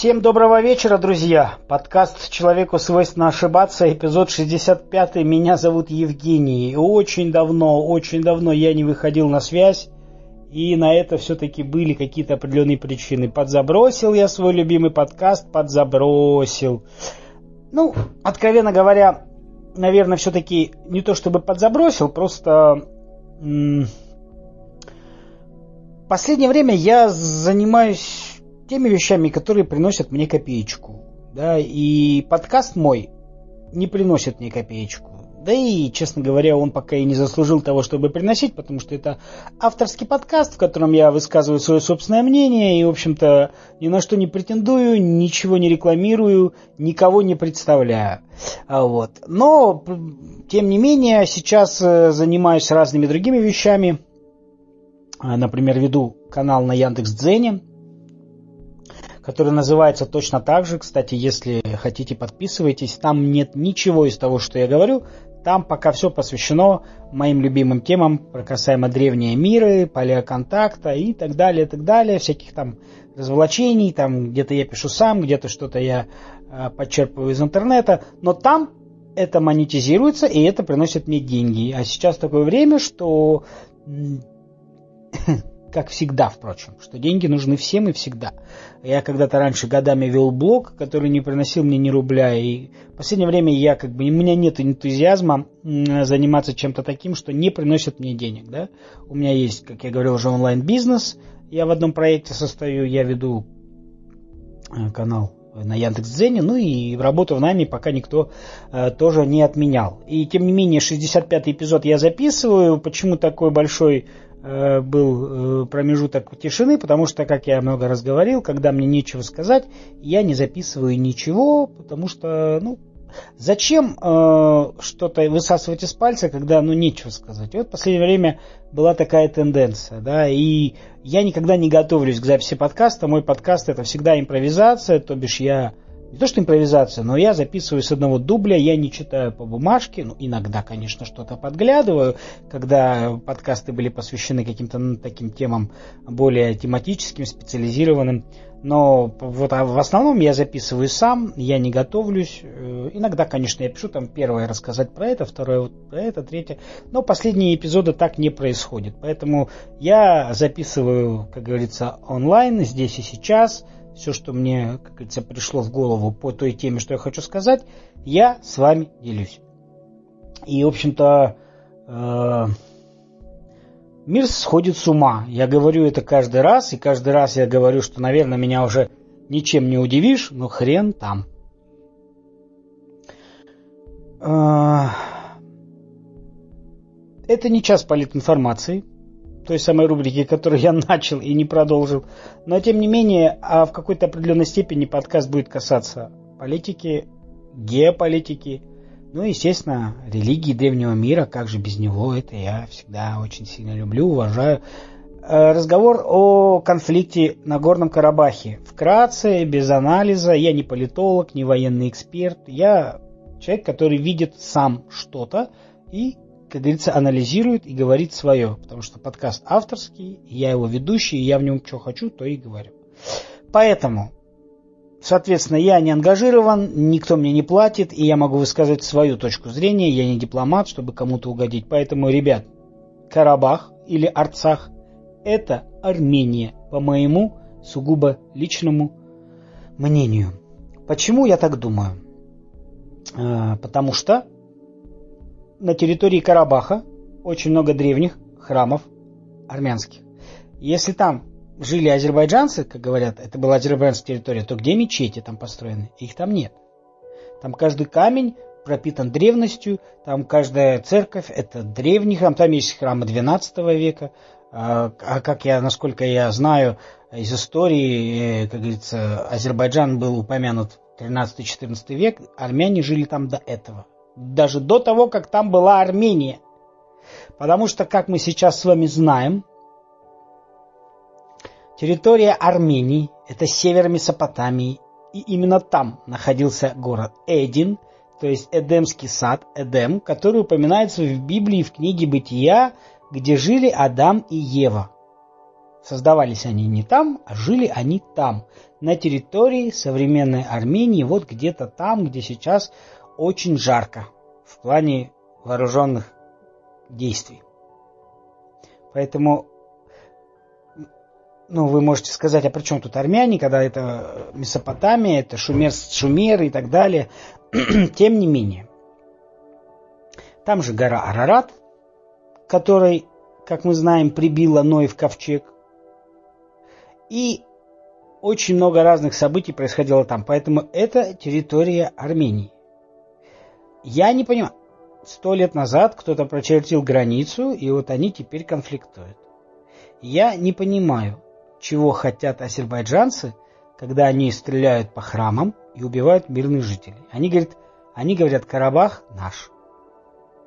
Всем доброго вечера, друзья. Подкаст «Человеку свойственно ошибаться», эпизод 65. Меня зовут Евгений. Очень давно, очень давно я не выходил на связь. И на это все-таки были какие-то определенные причины. Подзабросил я свой любимый подкаст, подзабросил. Ну, откровенно говоря, наверное, все-таки не то чтобы подзабросил, просто... М- последнее время я занимаюсь теми вещами, которые приносят мне копеечку. Да, и подкаст мой не приносит мне копеечку. Да и, честно говоря, он пока и не заслужил того, чтобы приносить, потому что это авторский подкаст, в котором я высказываю свое собственное мнение и, в общем-то, ни на что не претендую, ничего не рекламирую, никого не представляю. А вот. Но, тем не менее, сейчас э, занимаюсь разными другими вещами. А, например, веду канал на Яндекс.Дзене, который называется точно так же. Кстати, если хотите, подписывайтесь. Там нет ничего из того, что я говорю. Там пока все посвящено моим любимым темам, касаемо древние миры, поля контакта и так далее, и так далее. Всяких там разволочений, там где-то я пишу сам, где-то что-то я э, подчерпываю из интернета. Но там это монетизируется, и это приносит мне деньги. А сейчас такое время, что как всегда, впрочем, что деньги нужны всем и всегда. Я когда-то раньше годами вел блог, который не приносил мне ни рубля, и в последнее время я как бы, у меня нет энтузиазма заниматься чем-то таким, что не приносит мне денег, да. У меня есть, как я говорил, уже онлайн-бизнес, я в одном проекте состою, я веду э, канал на Яндекс.Дзене, ну и работу в нами пока никто э, тоже не отменял. И тем не менее, 65-й эпизод я записываю. Почему такой большой был э, промежуток тишины, потому что, как я много раз говорил, когда мне нечего сказать, я не записываю ничего, потому что, ну, зачем э, что-то высасывать из пальца, когда, ну, нечего сказать. И вот в последнее время была такая тенденция, да, и я никогда не готовлюсь к записи подкаста, мой подкаст это всегда импровизация, то бишь я не то что импровизация, но я записываю с одного дубля, я не читаю по бумажке, ну, иногда, конечно, что-то подглядываю, когда подкасты были посвящены каким-то ну, таким темам более тематическим, специализированным, но вот а в основном я записываю сам, я не готовлюсь. Э, иногда, конечно, я пишу там первое рассказать про это, второе вот про это, третье. Но последние эпизоды так не происходит. Поэтому я записываю, как говорится, онлайн, здесь и сейчас – все, что мне, как говорится, пришло в голову по той теме, что я хочу сказать, я с вами делюсь. И, в общем-то, э, мир сходит с ума. Я говорю это каждый раз, и каждый раз я говорю, что, наверное, меня уже ничем не удивишь, но хрен там. Э, это не час политинформации той самой рубрики, которую я начал и не продолжил. Но тем не менее, а в какой-то определенной степени подкаст будет касаться политики, геополитики, ну и, естественно, религии древнего мира, как же без него, это я всегда очень сильно люблю, уважаю. Э, разговор о конфликте на Горном Карабахе. Вкратце, без анализа, я не политолог, не военный эксперт, я человек, который видит сам что-то и как говорится, анализирует и говорит свое, потому что подкаст авторский, я его ведущий, и я в нем что хочу, то и говорю. Поэтому, соответственно, я не ангажирован, никто мне не платит, и я могу высказать свою точку зрения, я не дипломат, чтобы кому-то угодить. Поэтому, ребят, Карабах или Арцах – это Армения, по моему сугубо личному мнению. Почему я так думаю? А, потому что на территории Карабаха очень много древних храмов армянских. Если там жили азербайджанцы, как говорят, это была азербайджанская территория, то где мечети там построены? Их там нет. Там каждый камень пропитан древностью, там каждая церковь это древний храм, там есть храмы 12 века, а, а как я, насколько я знаю из истории, э, как говорится, Азербайджан был упомянут 13-14 век, армяне жили там до этого даже до того, как там была Армения. Потому что, как мы сейчас с вами знаем, территория Армении – это север Месопотамии, и именно там находился город Эдин, то есть Эдемский сад, Эдем, который упоминается в Библии в книге Бытия, где жили Адам и Ева. Создавались они не там, а жили они там, на территории современной Армении, вот где-то там, где сейчас очень жарко в плане вооруженных действий. Поэтому, ну, вы можете сказать, а при чем тут армяне, когда это Месопотамия, это шумер, шумеры и так далее. Тем не менее, там же гора Арарат, которой, как мы знаем, прибила Ной в ковчег. И очень много разных событий происходило там. Поэтому это территория Армении. Я не понимаю. Сто лет назад кто-то прочертил границу, и вот они теперь конфликтуют. Я не понимаю, чего хотят азербайджанцы, когда они стреляют по храмам и убивают мирных жителей. Они говорят, они говорят, Карабах наш.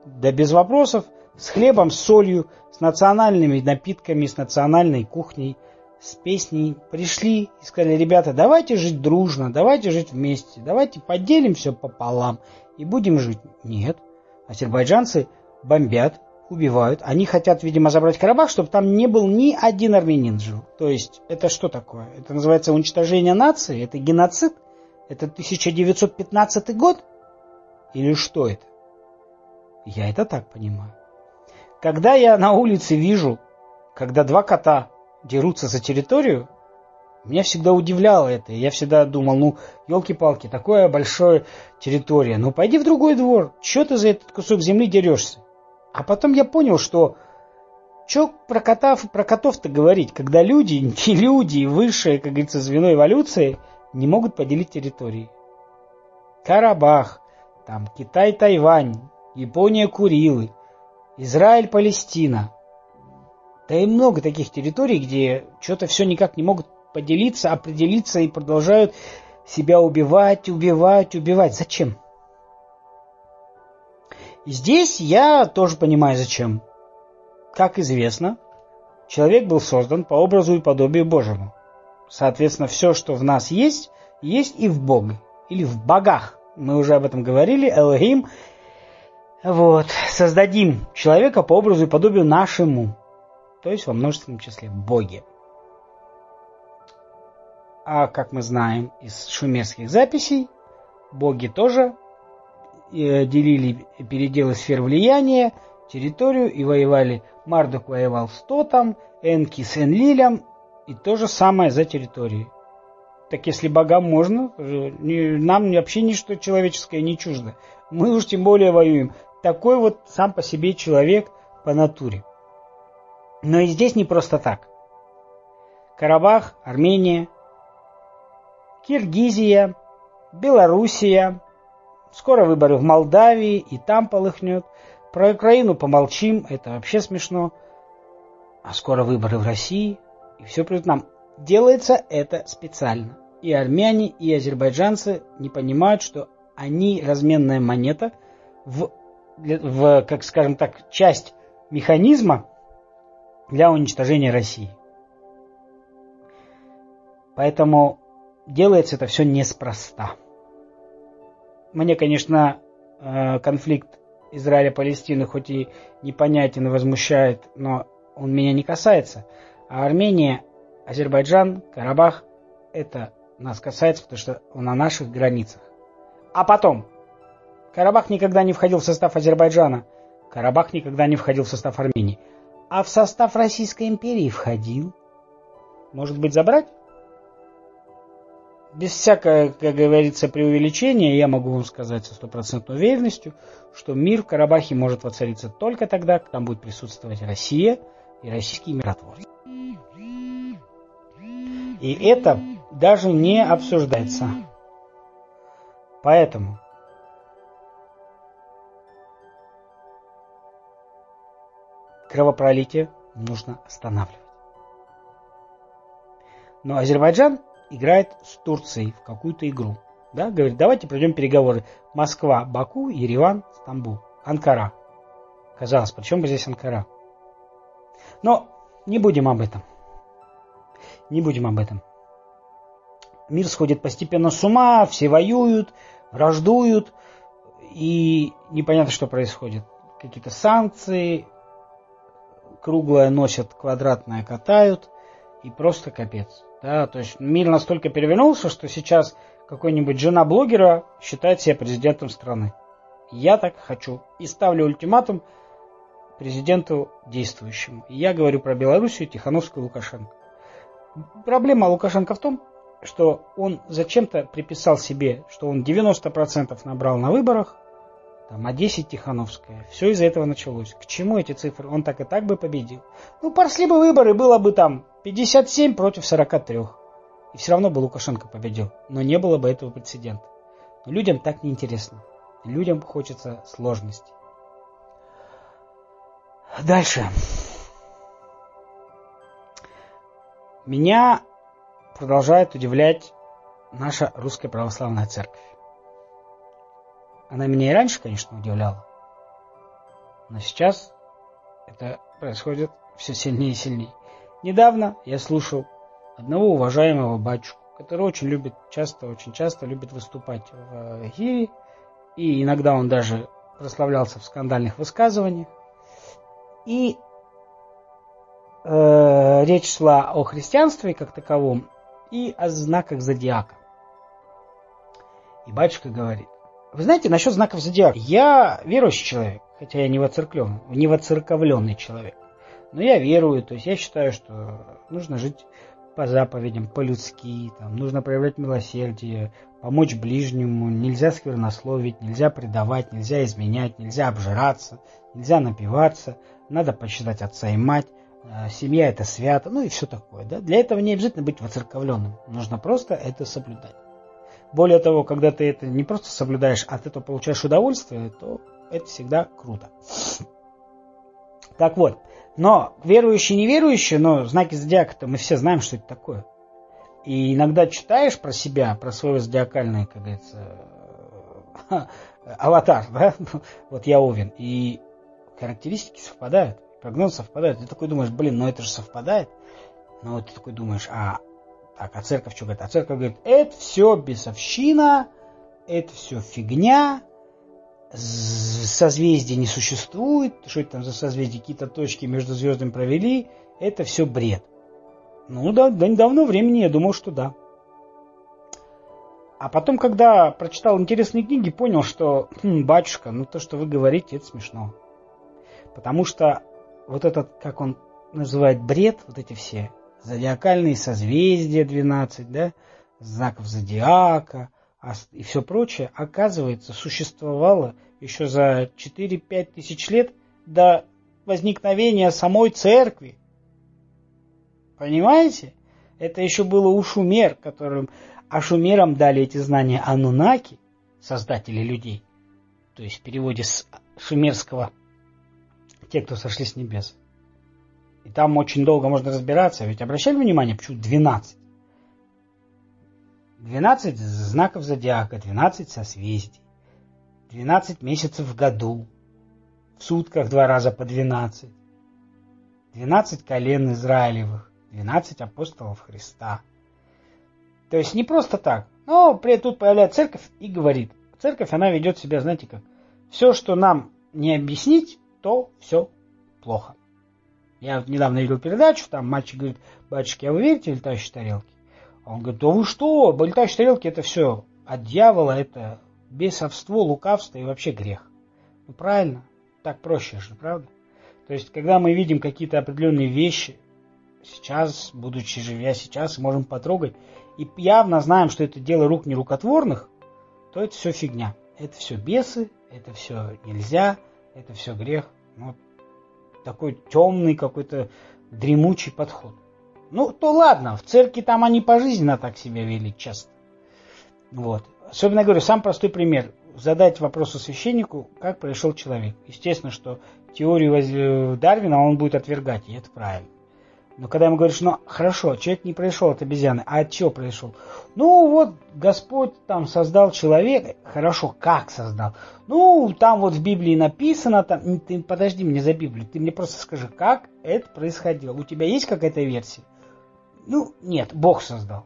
Да без вопросов, с хлебом, с солью, с национальными напитками, с национальной кухней, с песней пришли и сказали, ребята, давайте жить дружно, давайте жить вместе, давайте поделим все пополам и будем жить. Нет, азербайджанцы бомбят, убивают. Они хотят, видимо, забрать Карабах, чтобы там не был ни один армянин жил. То есть, это что такое? Это называется уничтожение нации? Это геноцид? Это 1915 год? Или что это? Я это так понимаю. Когда я на улице вижу, когда два кота дерутся за территорию, меня всегда удивляло это. Я всегда думал, ну, елки-палки, такое большое территория. Ну, пойди в другой двор. Че ты за этот кусок земли дерешься? А потом я понял, что что про, котов, про котов-то говорить, когда люди, не люди, высшее, как говорится, звено эволюции, не могут поделить территории. Карабах, там Китай-Тайвань, Япония-Курилы – Израиль-Палестина. Да и много таких территорий, где что-то все никак не могут поделиться, определиться и продолжают себя убивать, убивать, убивать. Зачем? Здесь я тоже понимаю, зачем. Как известно, человек был создан по образу и подобию Божьему. Соответственно, все, что в нас есть, есть и в Боге, или в богах. Мы уже об этом говорили. Элохим вот. Создадим человека по образу и подобию нашему. То есть во множественном числе боги. А как мы знаем из шумерских записей, боги тоже э, делили переделы сфер влияния, территорию и воевали. Мардук воевал с Тотом, Энки с Энлилем и то же самое за территорию. Так если богам можно, нам вообще ничто человеческое не чуждо. Мы уж тем более воюем такой вот сам по себе человек по натуре. Но и здесь не просто так. Карабах, Армения, Киргизия, Белоруссия, скоро выборы в Молдавии, и там полыхнет. Про Украину помолчим, это вообще смешно. А скоро выборы в России, и все придет нам. Делается это специально. И армяне, и азербайджанцы не понимают, что они разменная монета в в, как скажем так, часть механизма для уничтожения России. Поэтому делается это все неспроста. Мне, конечно, э, конфликт Израиля-Палестины хоть и непонятен и возмущает, но он меня не касается. А Армения, Азербайджан, Карабах – это нас касается, потому что он на наших границах. А потом, Карабах никогда не входил в состав Азербайджана. Карабах никогда не входил в состав Армении. А в состав Российской империи входил. Может быть, забрать? Без всякого, как говорится, преувеличения, я могу вам сказать со стопроцентной уверенностью, что мир в Карабахе может воцариться только тогда, когда там будет присутствовать Россия и российские миротворцы. И это даже не обсуждается. Поэтому кровопролитие нужно останавливать. Но Азербайджан играет с Турцией в какую-то игру. Да, говорит, давайте проведем переговоры. Москва, Баку, Ереван, Стамбул, Анкара. Казалось, причем бы здесь Анкара? Но не будем об этом. Не будем об этом. Мир сходит постепенно с ума, все воюют, враждуют, и непонятно, что происходит. Какие-то санкции, круглое носят, квадратное катают. И просто капец. Да, то есть мир настолько перевернулся, что сейчас какой-нибудь жена блогера считает себя президентом страны. Я так хочу. И ставлю ультиматум президенту действующему. Я говорю про Белоруссию, Тихановскую, Лукашенко. Проблема Лукашенко в том, что он зачем-то приписал себе, что он 90% набрал на выборах, там, а 10 Тихановская. Все из-за этого началось. К чему эти цифры? Он так и так бы победил. Ну, прошли бы выборы, было бы там 57 против 43. И все равно бы Лукашенко победил. Но не было бы этого прецедента. Но людям так неинтересно. Людям хочется сложности. Дальше. Меня продолжает удивлять наша русская православная церковь. Она меня и раньше, конечно, удивляла. Но сейчас это происходит все сильнее и сильнее. Недавно я слушал одного уважаемого батюшку, который очень любит, часто, очень часто любит выступать в эфире. И иногда он даже прославлялся в скандальных высказываниях. И э, речь шла о христианстве как таковом и о знаках зодиака. И батюшка говорит, вы знаете, насчет знаков зодиака, я верующий человек, хотя я не воцерквленный, не воцерковленный человек. Но я верую, то есть я считаю, что нужно жить по заповедям, по-людски, там, нужно проявлять милосердие, помочь ближнему, нельзя сквернословить, нельзя предавать, нельзя изменять, нельзя обжираться, нельзя напиваться, надо почитать отца и мать, э, семья это свято, ну и все такое. Да? Для этого не обязательно быть воцерковленным, нужно просто это соблюдать. Более того, когда ты это не просто соблюдаешь, а от этого получаешь удовольствие, то это всегда круто. Так вот, но верующие, неверующие, но знаки зодиака-то мы все знаем, что это такое. И иногда читаешь про себя, про свой зодиакальный, как говорится, аватар, да? Вот я Овен. И характеристики совпадают, прогнозы совпадают. Ты такой думаешь, блин, ну это же совпадает. Но вот ты такой думаешь, а так, а церковь что говорит? А церковь говорит, это все бесовщина, это все фигня, созвездий не существует, что это там за созвездие, какие-то точки между звездами провели, это все бред. Ну да, до недавнего времени я думал, что да. А потом, когда прочитал интересные книги, понял, что, хм, батюшка, ну то, что вы говорите, это смешно. Потому что вот этот, как он называет, бред, вот эти все зодиакальные созвездия 12, да, знаков зодиака и все прочее, оказывается, существовало еще за 4-5 тысяч лет до возникновения самой церкви. Понимаете? Это еще было у шумер, которым, а шумерам дали эти знания анунаки, создатели людей. То есть в переводе с шумерского те, кто сошли с небес. И там очень долго можно разбираться. Ведь обращали внимание, почему 12? 12 знаков зодиака, 12 созвездий, 12 месяцев в году, в сутках два раза по 12, 12 колен Израилевых, 12 апостолов Христа. То есть не просто так. Но при тут появляется церковь и говорит. Церковь, она ведет себя, знаете как, все, что нам не объяснить, то все плохо. Я недавно видел передачу, там мальчик говорит, батюшки, а вы верите в летающие тарелки? Он говорит, да вы что, летающие тарелки это все от дьявола, это бесовство, лукавство и вообще грех. Ну правильно, так проще же, правда? То есть, когда мы видим какие-то определенные вещи, сейчас, будучи живя сейчас, можем потрогать, и явно знаем, что это дело рук не рукотворных, то это все фигня. Это все бесы, это все нельзя, это все грех. Ну, такой темный какой-то дремучий подход. Ну, то ладно, в церкви там они пожизненно так себя вели часто. Вот. Особенно, говорю, сам простой пример. Задать вопрос священнику, как пришел человек. Естественно, что теорию Дарвина он будет отвергать, и это правильно. Но когда ему говоришь, ну хорошо, человек не пришел от обезьяны, а от чего пришел? Ну вот Господь там создал человека, хорошо, как создал? Ну там вот в Библии написано, там, ты подожди мне за Библию, ты мне просто скажи, как это происходило. У тебя есть какая-то версия? Ну нет, Бог создал.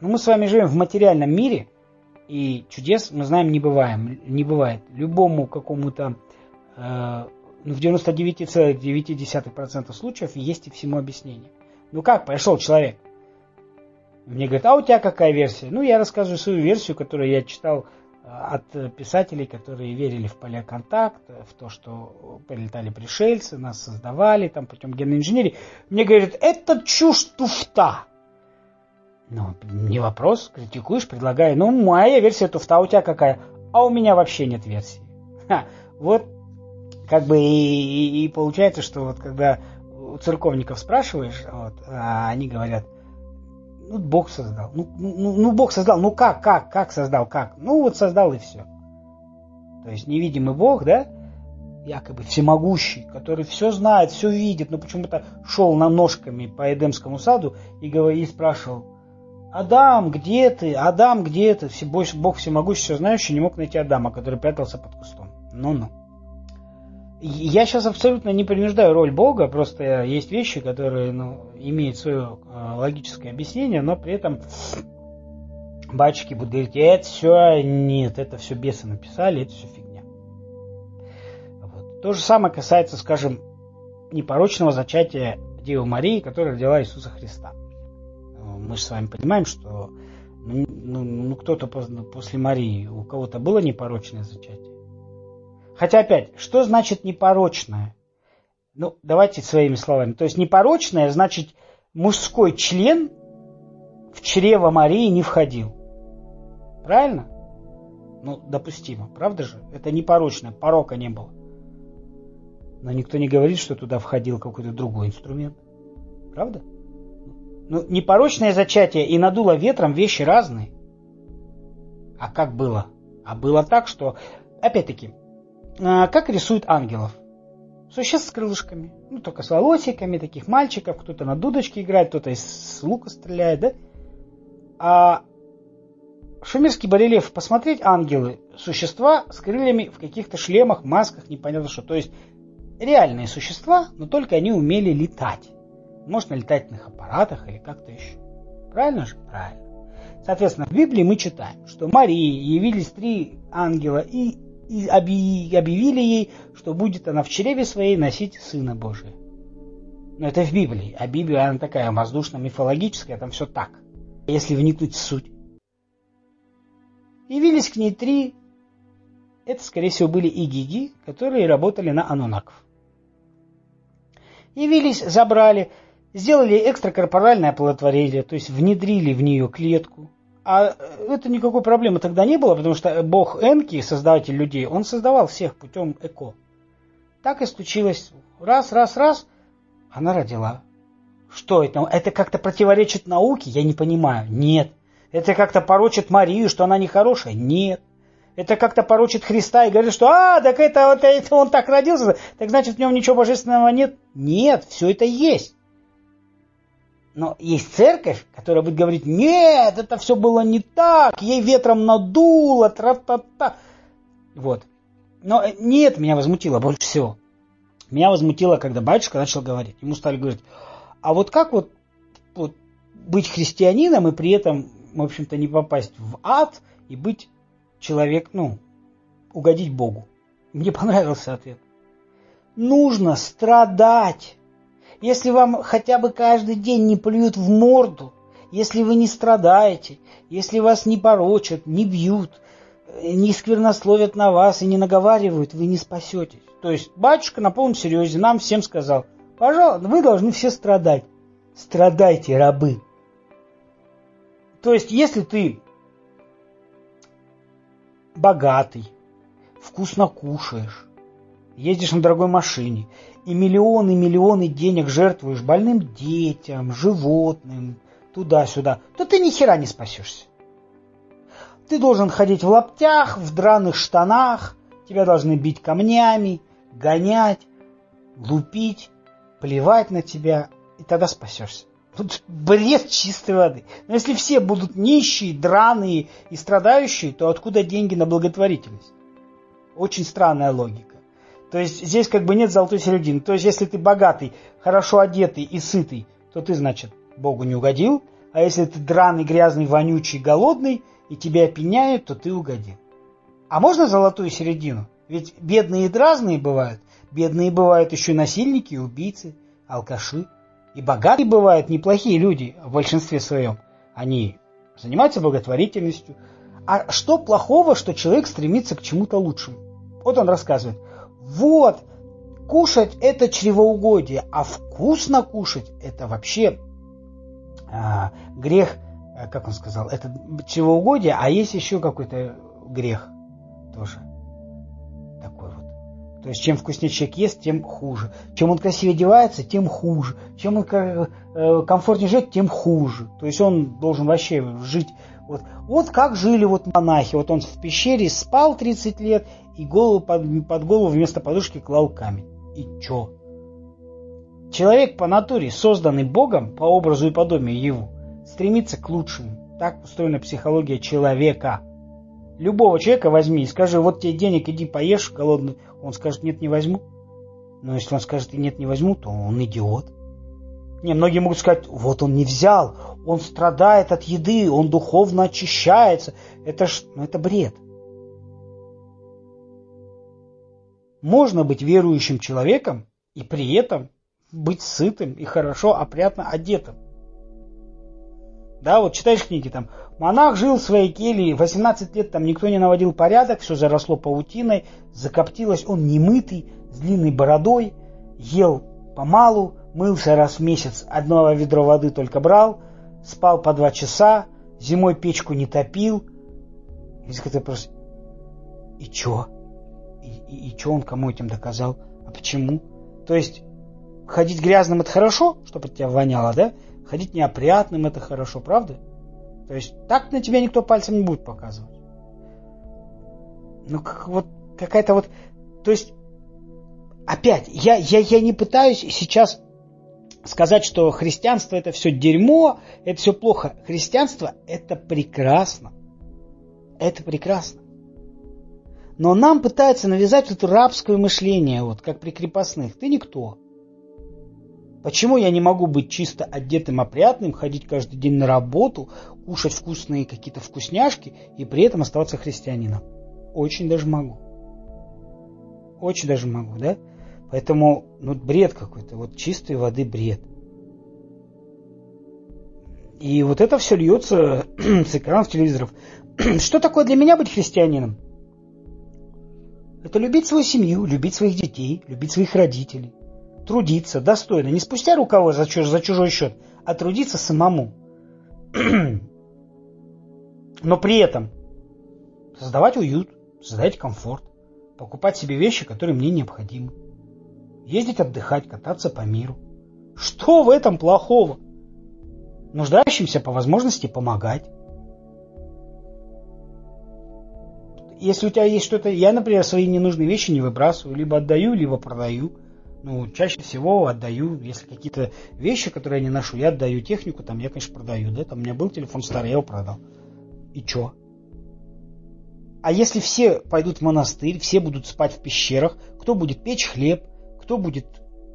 Но мы с вами живем в материальном мире, и чудес мы знаем не, бываем, не бывает. Любому какому-то э, в 99,9% случаев есть и всему объяснение. Ну как, пришел человек. Мне говорят, а у тебя какая версия? Ну, я рассказываю свою версию, которую я читал от писателей, которые верили в поля контакта, в то, что прилетали пришельцы, нас создавали там путем генной инженерии. Мне говорят, это чушь туфта. Ну, не вопрос, критикуешь, предлагаю. Ну, моя версия туфта, у тебя какая? А у меня вообще нет версии. Ха, вот как бы и, и, и получается, что вот когда у церковников спрашиваешь, вот, а они говорят, ну, Бог создал. Ну, ну, ну, Бог создал. Ну, как, как, как создал, как? Ну, вот создал и все. То есть невидимый Бог, да, якобы всемогущий, который все знает, все видит, но почему-то шел на ножками по Эдемскому саду и, говорил, и спрашивал, Адам, где ты? Адам, где ты? Бог всемогущий, все знающий, не мог найти Адама, который прятался под кустом. Ну-ну. Я сейчас абсолютно не принуждаю роль Бога, просто есть вещи, которые ну, имеют свое э, логическое объяснение, но при этом батюшки будут говорить, это все нет, это все бесы написали, это все фигня. Вот. То же самое касается, скажем, непорочного зачатия Девы Марии, которая родила Иисуса Христа. Мы же с вами понимаем, что ну, ну, ну кто-то после Марии, у кого-то было непорочное зачатие. Хотя опять, что значит непорочное? Ну, давайте своими словами. То есть непорочное значит мужской член в чрево Марии не входил. Правильно? Ну, допустимо, правда же? Это непорочное, порока не было. Но никто не говорит, что туда входил какой-то другой инструмент. Правда? Ну, непорочное зачатие и надуло ветром вещи разные. А как было? А было так, что, опять-таки, как рисуют ангелов. Существ с крылышками. Ну, только с волосиками, таких мальчиков. Кто-то на дудочке играет, кто-то из лука стреляет, да? А шумерский барельеф посмотреть ангелы, существа с крыльями в каких-то шлемах, масках, непонятно что. То есть реальные существа, но только они умели летать. Может, на летательных аппаратах или как-то еще. Правильно же? Правильно. Соответственно, в Библии мы читаем, что Марии явились три ангела и и объявили ей, что будет она в чреве своей носить Сына Божия. Но это в Библии, а Библия она такая воздушно-мифологическая, там все так. Если вникнуть в суть. Явились к ней три, это, скорее всего, были игиги, которые работали на анунаков. Явились, забрали, сделали экстракорпоральное оплодотворение, то есть внедрили в нее клетку, а это никакой проблемы тогда не было, потому что бог Энки, создатель людей, он создавал всех путем эко. Так и случилось. Раз, раз, раз, она родила. Что это? Это как-то противоречит науке? Я не понимаю. Нет. Это как-то порочит Марию, что она нехорошая? Нет. Это как-то порочит Христа и говорит, что а, так это, вот это он так родился, так значит в нем ничего божественного нет? Нет, все это есть. Но есть церковь, которая будет говорить, нет, это все было не так, ей ветром надуло, тра-та-та. Вот. Но э, нет, меня возмутило больше всего. Меня возмутило, когда батюшка начал говорить. Ему стали говорить, а вот как вот, вот быть христианином и при этом, в общем-то, не попасть в ад и быть человек, ну, угодить Богу. Мне понравился ответ. Нужно страдать. Если вам хотя бы каждый день не плюют в морду, если вы не страдаете, если вас не порочат, не бьют, не сквернословят на вас и не наговаривают, вы не спасетесь. То есть батюшка на полном серьезе нам всем сказал, пожалуйста, вы должны все страдать. Страдайте, рабы. То есть, если ты богатый, вкусно кушаешь, ездишь на дорогой машине и миллионы миллионы денег жертвуешь больным детям, животным, туда-сюда, то ты ни хера не спасешься. Ты должен ходить в лаптях, в драных штанах, тебя должны бить камнями, гонять, лупить, плевать на тебя, и тогда спасешься. Тут бред чистой воды. Но если все будут нищие, драные и страдающие, то откуда деньги на благотворительность? Очень странная логика. То есть здесь как бы нет золотой середины. То есть если ты богатый, хорошо одетый и сытый, то ты, значит, Богу не угодил. А если ты драный, грязный, вонючий, голодный, и тебя опьяняют, то ты угодил. А можно золотую середину? Ведь бедные и дразные бывают. Бедные бывают еще и насильники, убийцы, алкаши. И богатые бывают неплохие люди в большинстве своем. Они занимаются благотворительностью. А что плохого, что человек стремится к чему-то лучшему? Вот он рассказывает. Вот, кушать это чревоугодие, а вкусно кушать это вообще а, грех, а, как он сказал, это чревоугодие, а есть еще какой-то грех тоже. Такой вот. То есть, чем вкуснее человек ест, тем хуже. Чем он красивее одевается, тем хуже. Чем он э, комфортнее живет, тем хуже. То есть, он должен вообще жить вот, вот как жили вот монахи. Вот он в пещере спал 30 лет и голову под, под голову вместо подушки клал камень. И чё? Человек по натуре, созданный Богом по образу и подобию Его, стремится к лучшему. Так устроена психология человека. Любого человека возьми и скажи, вот тебе денег, иди поешь голодный. Он скажет, нет, не возьму. Но если он скажет, нет, не возьму, то он идиот. Не, многие могут сказать, вот он не взял, он страдает от еды, он духовно очищается. Это ж, ну это бред. Можно быть верующим человеком и при этом быть сытым и хорошо, опрятно одетым. Да, вот читаешь книги, там, монах жил в своей келье, 18 лет там никто не наводил порядок, все заросло паутиной, закоптилось, он немытый, с длинной бородой, ел помалу, мылся раз в месяц, одно ведро воды только брал, спал по два часа, зимой печку не топил. И ты просто... И чё? И, и, и чё он кому этим доказал? А почему? То есть, ходить грязным это хорошо, чтобы от тебя воняло, да? Ходить неопрятным это хорошо, правда? То есть, так на тебя никто пальцем не будет показывать. Ну, как вот какая-то вот... То есть, опять, я, я, я не пытаюсь сейчас сказать, что христианство это все дерьмо, это все плохо. Христианство это прекрасно. Это прекрасно. Но нам пытаются навязать это рабское мышление, вот как при крепостных. Ты никто. Почему я не могу быть чисто одетым, опрятным, ходить каждый день на работу, кушать вкусные какие-то вкусняшки и при этом оставаться христианином? Очень даже могу. Очень даже могу, да? Поэтому, ну, бред какой-то, вот чистой воды бред. И вот это все льется с экранов телевизоров. Что такое для меня быть христианином? Это любить свою семью, любить своих детей, любить своих родителей. Трудиться достойно, не спустя рукава за, чуж, за чужой счет, а трудиться самому. Но при этом создавать уют, создавать комфорт, покупать себе вещи, которые мне необходимы ездить отдыхать, кататься по миру. Что в этом плохого? Нуждающимся по возможности помогать. Если у тебя есть что-то... Я, например, свои ненужные вещи не выбрасываю. Либо отдаю, либо продаю. Ну, чаще всего отдаю, если какие-то вещи, которые я не ношу, я отдаю технику, там я, конечно, продаю, да, там у меня был телефон старый, я его продал. И чё? А если все пойдут в монастырь, все будут спать в пещерах, кто будет печь хлеб, кто будет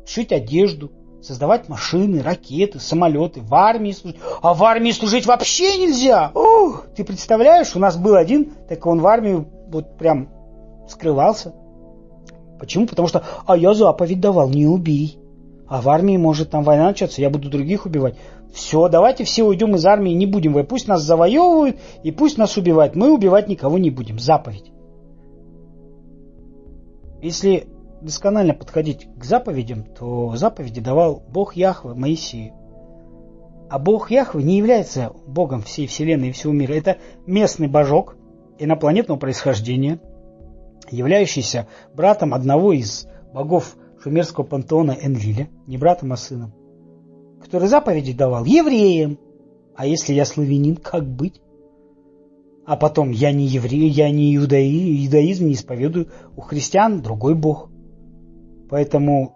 шить одежду, создавать машины, ракеты, самолеты, в армии служить. А в армии служить вообще нельзя. Ух, ты представляешь, у нас был один, так он в армию вот прям скрывался. Почему? Потому что, а я заповедь давал, не убей. А в армии может там война начаться, я буду других убивать. Все, давайте все уйдем из армии, не будем. Пусть нас завоевывают и пусть нас убивают. Мы убивать никого не будем. Заповедь. Если досконально подходить к заповедям, то заповеди давал Бог Яхве Моисею. А Бог Яхве не является Богом всей Вселенной и всего мира. Это местный божок инопланетного происхождения, являющийся братом одного из богов шумерского пантеона Энлиля, не братом, а сыном, который заповеди давал евреям. А если я славянин, как быть? А потом я не еврей, я не иудаи, иудаизм не исповедую, у христиан другой бог. Поэтому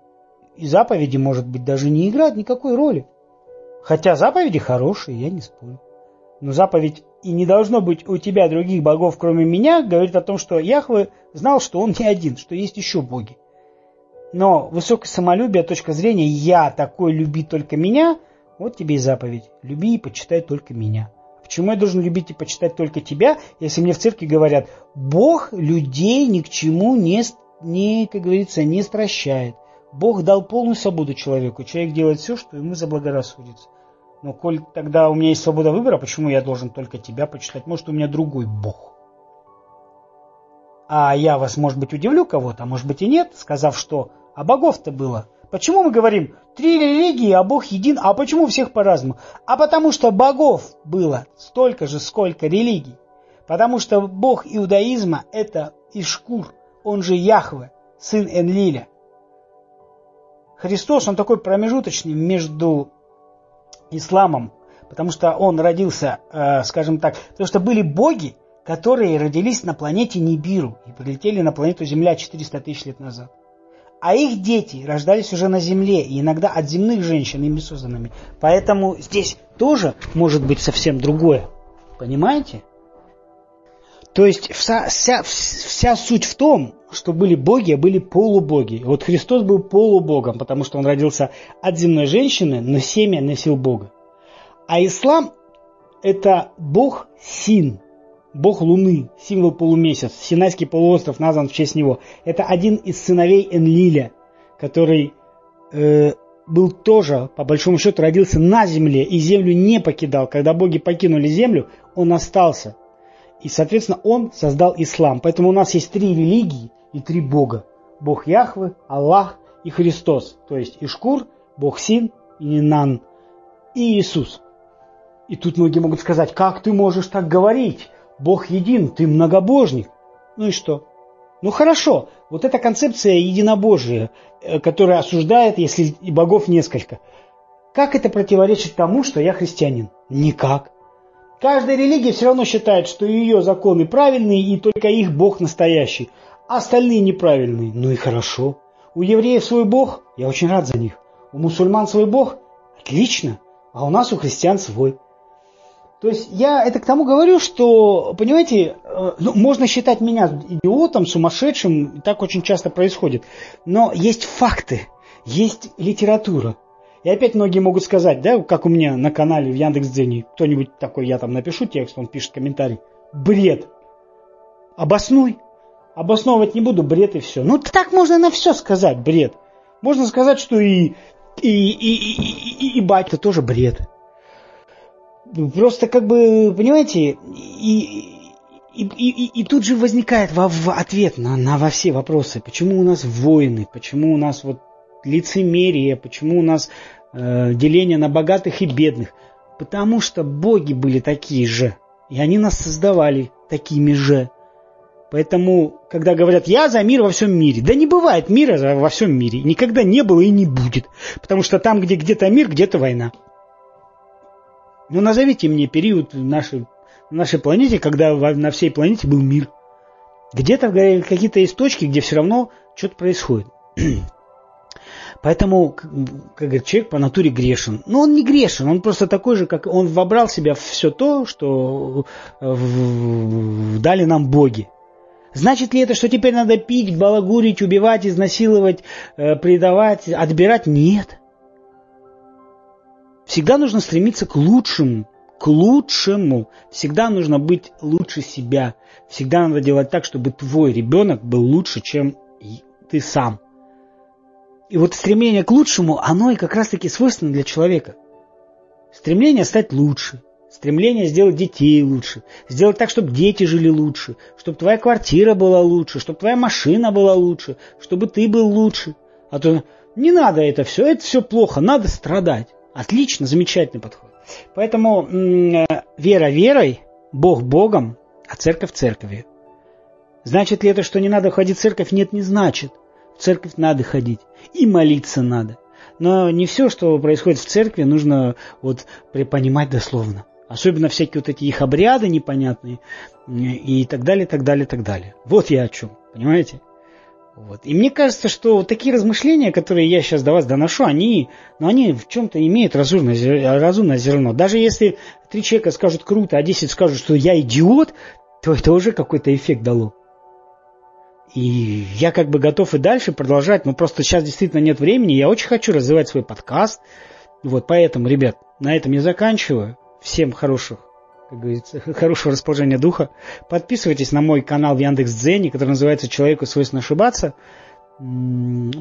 и заповеди, может быть, даже не играют никакой роли. Хотя заповеди хорошие, я не спорю. Но заповедь и не должно быть у тебя других богов, кроме меня, говорит о том, что Яхве знал, что он не один, что есть еще боги. Но высокое самолюбие, точка зрения «я такой, люби только меня», вот тебе и заповедь. Люби и почитай только меня. Почему я должен любить и почитать только тебя, если мне в церкви говорят, Бог людей ни к чему не не, как говорится, не стращает. Бог дал полную свободу человеку. Человек делает все, что ему заблагорассудится. Но коль тогда у меня есть свобода выбора, почему я должен только тебя почитать? Может, у меня другой Бог. А я вас, может быть, удивлю кого-то, а может быть и нет, сказав, что а богов-то было. Почему мы говорим три религии, а Бог един, а почему всех по-разному? А потому что богов было столько же, сколько религий. Потому что Бог иудаизма это Ишкур, он же Яхве, сын Энлиля. Христос, он такой промежуточный между исламом, потому что он родился, э, скажем так, потому что были боги, которые родились на планете Нибиру и прилетели на планету Земля 400 тысяч лет назад. А их дети рождались уже на Земле, и иногда от земных женщин, ими созданными. Поэтому здесь тоже может быть совсем другое. Понимаете? То есть вся, вся, вся суть в том, что были боги, а были полубоги. Вот Христос был полубогом, потому что он родился от земной женщины, но семя носил Бога. А ислам – это бог Син, бог Луны, символ полумесяц. Синайский полуостров назван в честь него. Это один из сыновей Энлиля, который э, был тоже, по большому счету, родился на земле и землю не покидал. Когда боги покинули землю, он остался. И, соответственно, он создал ислам. Поэтому у нас есть три религии и три бога. Бог Яхвы, Аллах и Христос. То есть Ишкур, Бог Син и Нинан и Иисус. И тут многие могут сказать, как ты можешь так говорить? Бог един, ты многобожник. Ну и что? Ну хорошо, вот эта концепция единобожия, э, которая осуждает, если и богов несколько. Как это противоречит тому, что я христианин? Никак. Каждая религия все равно считает, что ее законы правильные и только их бог настоящий, остальные неправильные. Ну и хорошо. У евреев свой бог, я очень рад за них. У мусульман свой бог, отлично. А у нас у христиан свой. То есть я это к тому говорю, что, понимаете, э, ну, можно считать меня идиотом, сумасшедшим, так очень часто происходит. Но есть факты, есть литература. И опять многие могут сказать, да, как у меня на канале в Яндекс.Дзене, кто-нибудь такой, я там напишу текст, он пишет комментарий. Бред. Обоснуй. Обосновывать не буду, бред и все. Ну так можно на все сказать, бред. Можно сказать, что и, и, и, и, и, и батя тоже бред. Просто как бы, понимаете, и, и, и, и тут же возникает во, в ответ на, на во все вопросы. Почему у нас войны, почему у нас вот лицемерие, почему у нас э, деление на богатых и бедных. Потому что боги были такие же. И они нас создавали такими же. Поэтому, когда говорят, я за мир во всем мире, да не бывает мира во всем мире. Никогда не было и не будет. Потому что там, где где-то мир, где-то война. Ну, назовите мне период нашей, нашей планете, когда на всей планете был мир. Где-то какие-то есть точки, где все равно что-то происходит. Поэтому, как говорит, человек по натуре грешен. Но он не грешен, он просто такой же, как он вобрал в себя все то, что дали нам боги. Значит ли это, что теперь надо пить, балагурить, убивать, изнасиловать, э, предавать, отбирать? Нет. Всегда нужно стремиться к лучшему, к лучшему. Всегда нужно быть лучше себя. Всегда надо делать так, чтобы твой ребенок был лучше, чем ты сам. И вот стремление к лучшему, оно и как раз-таки свойственно для человека. Стремление стать лучше, стремление сделать детей лучше, сделать так, чтобы дети жили лучше, чтобы твоя квартира была лучше, чтобы твоя машина была лучше, чтобы ты был лучше. А то не надо это все, это все плохо, надо страдать. Отлично, замечательный подход. Поэтому э, вера верой, Бог Богом, а церковь церковью. Значит ли это, что не надо ходить в церковь? Нет, не значит. В церковь надо ходить и молиться надо. Но не все, что происходит в церкви, нужно вот понимать дословно. Особенно всякие вот эти их обряды непонятные и так далее, так далее, так далее. Вот я о чем, понимаете? Вот. И мне кажется, что вот такие размышления, которые я сейчас до вас доношу, они, ну, они в чем-то имеют разумное, разумное зерно. Даже если три человека скажут круто, а десять скажут, что я идиот, то это уже какой-то эффект дало. И я как бы готов и дальше продолжать, но просто сейчас действительно нет времени, я очень хочу развивать свой подкаст. Вот поэтому, ребят, на этом я заканчиваю. Всем хороших как говорится, хорошего расположения духа. Подписывайтесь на мой канал в Яндекс Дзене, который называется «Человеку свойственно ошибаться».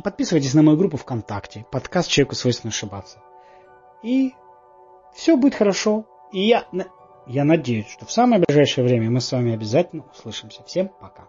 Подписывайтесь на мою группу ВКонтакте. Подкаст «Человеку свойственно ошибаться». И все будет хорошо. И я, я надеюсь, что в самое ближайшее время мы с вами обязательно услышимся. Всем пока.